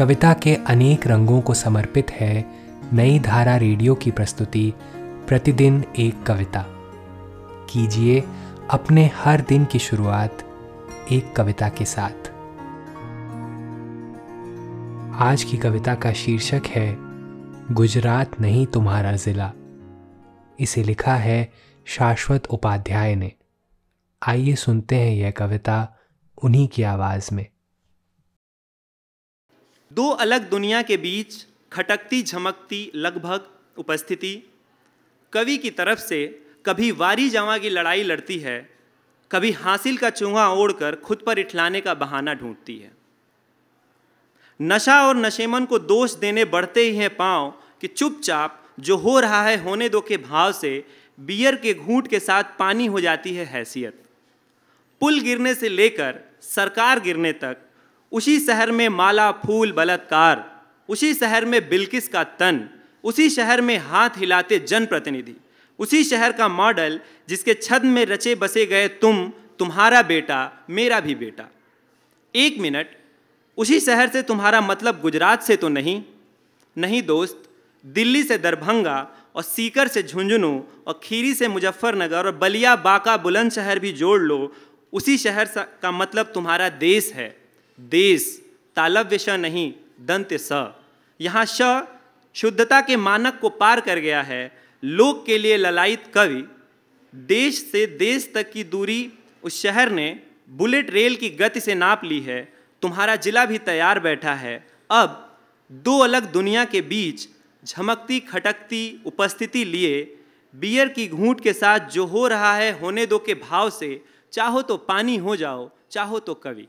कविता के अनेक रंगों को समर्पित है नई धारा रेडियो की प्रस्तुति, प्रतिदिन एक कविता। कीजिए अपने हर दिन की शुरुआत एक कविता के साथ। आज की कविता का शीर्षक है, गुजरात नहीं तुम्हारा जिला। इसे लिखा है शाश्वत उपाध्याय ने। आइए सुनते हैं यह कविता उन्हीं की आवाज़ में। दो अलग दुनिया के बीच खटकती, झमकती लगभग उपस्थिति। कवि की तरफ़ से कभी वारी जमा की लड़ाई लड़ती है, कभी हासिल का चूहा ओढ़कर खुद पर इठलाने का बहाना ढूंढती है। नशा और नशेमन को दोष देने बढ़ते ही हैं पाँव कि चुपचाप जो हो रहा है होने दो के भाव से बियर के घूंट के साथ पानी हो जाती है हैसियत। पुल गिरने से लेकर सरकार गिरने तक उसी शहर में माला, फूल, बलात्कार, उसी शहर में बिल्किस का तन, उसी शहर में हाथ हिलाते जनप्रतिनिधि, उसी शहर का मॉडल जिसके छद में रचे बसे गए तुम, तुम्हारा बेटा, मेरा भी बेटा। एक मिनट, उसी शहर से तुम्हारा मतलब गुजरात से तो नहीं? नहीं दोस्त, दिल्ली से दरभंगा और सीकर से झुंझुनू और खीरी से मुजफ्फरनगर और बलिया, बाका, बुलंदशहर भी जोड़ लो, उसी शहर का मतलब तुम्हारा देश है। देश तालव्य श नहीं दंत स। यहाँ श शुद्धता के मानक को पार कर गया है। लोक के लिए ललायित कवि, देश से देश तक की दूरी उस शहर ने बुलेट रेल की गति से नाप ली है। तुम्हारा जिला भी तैयार बैठा है। अब दो अलग दुनिया के बीच झमकती, खटकती उपस्थिति लिए बियर की घूंट के साथ जो हो रहा है होने दो के भाव से, चाहो तो पानी हो जाओ, चाहो तो कवि।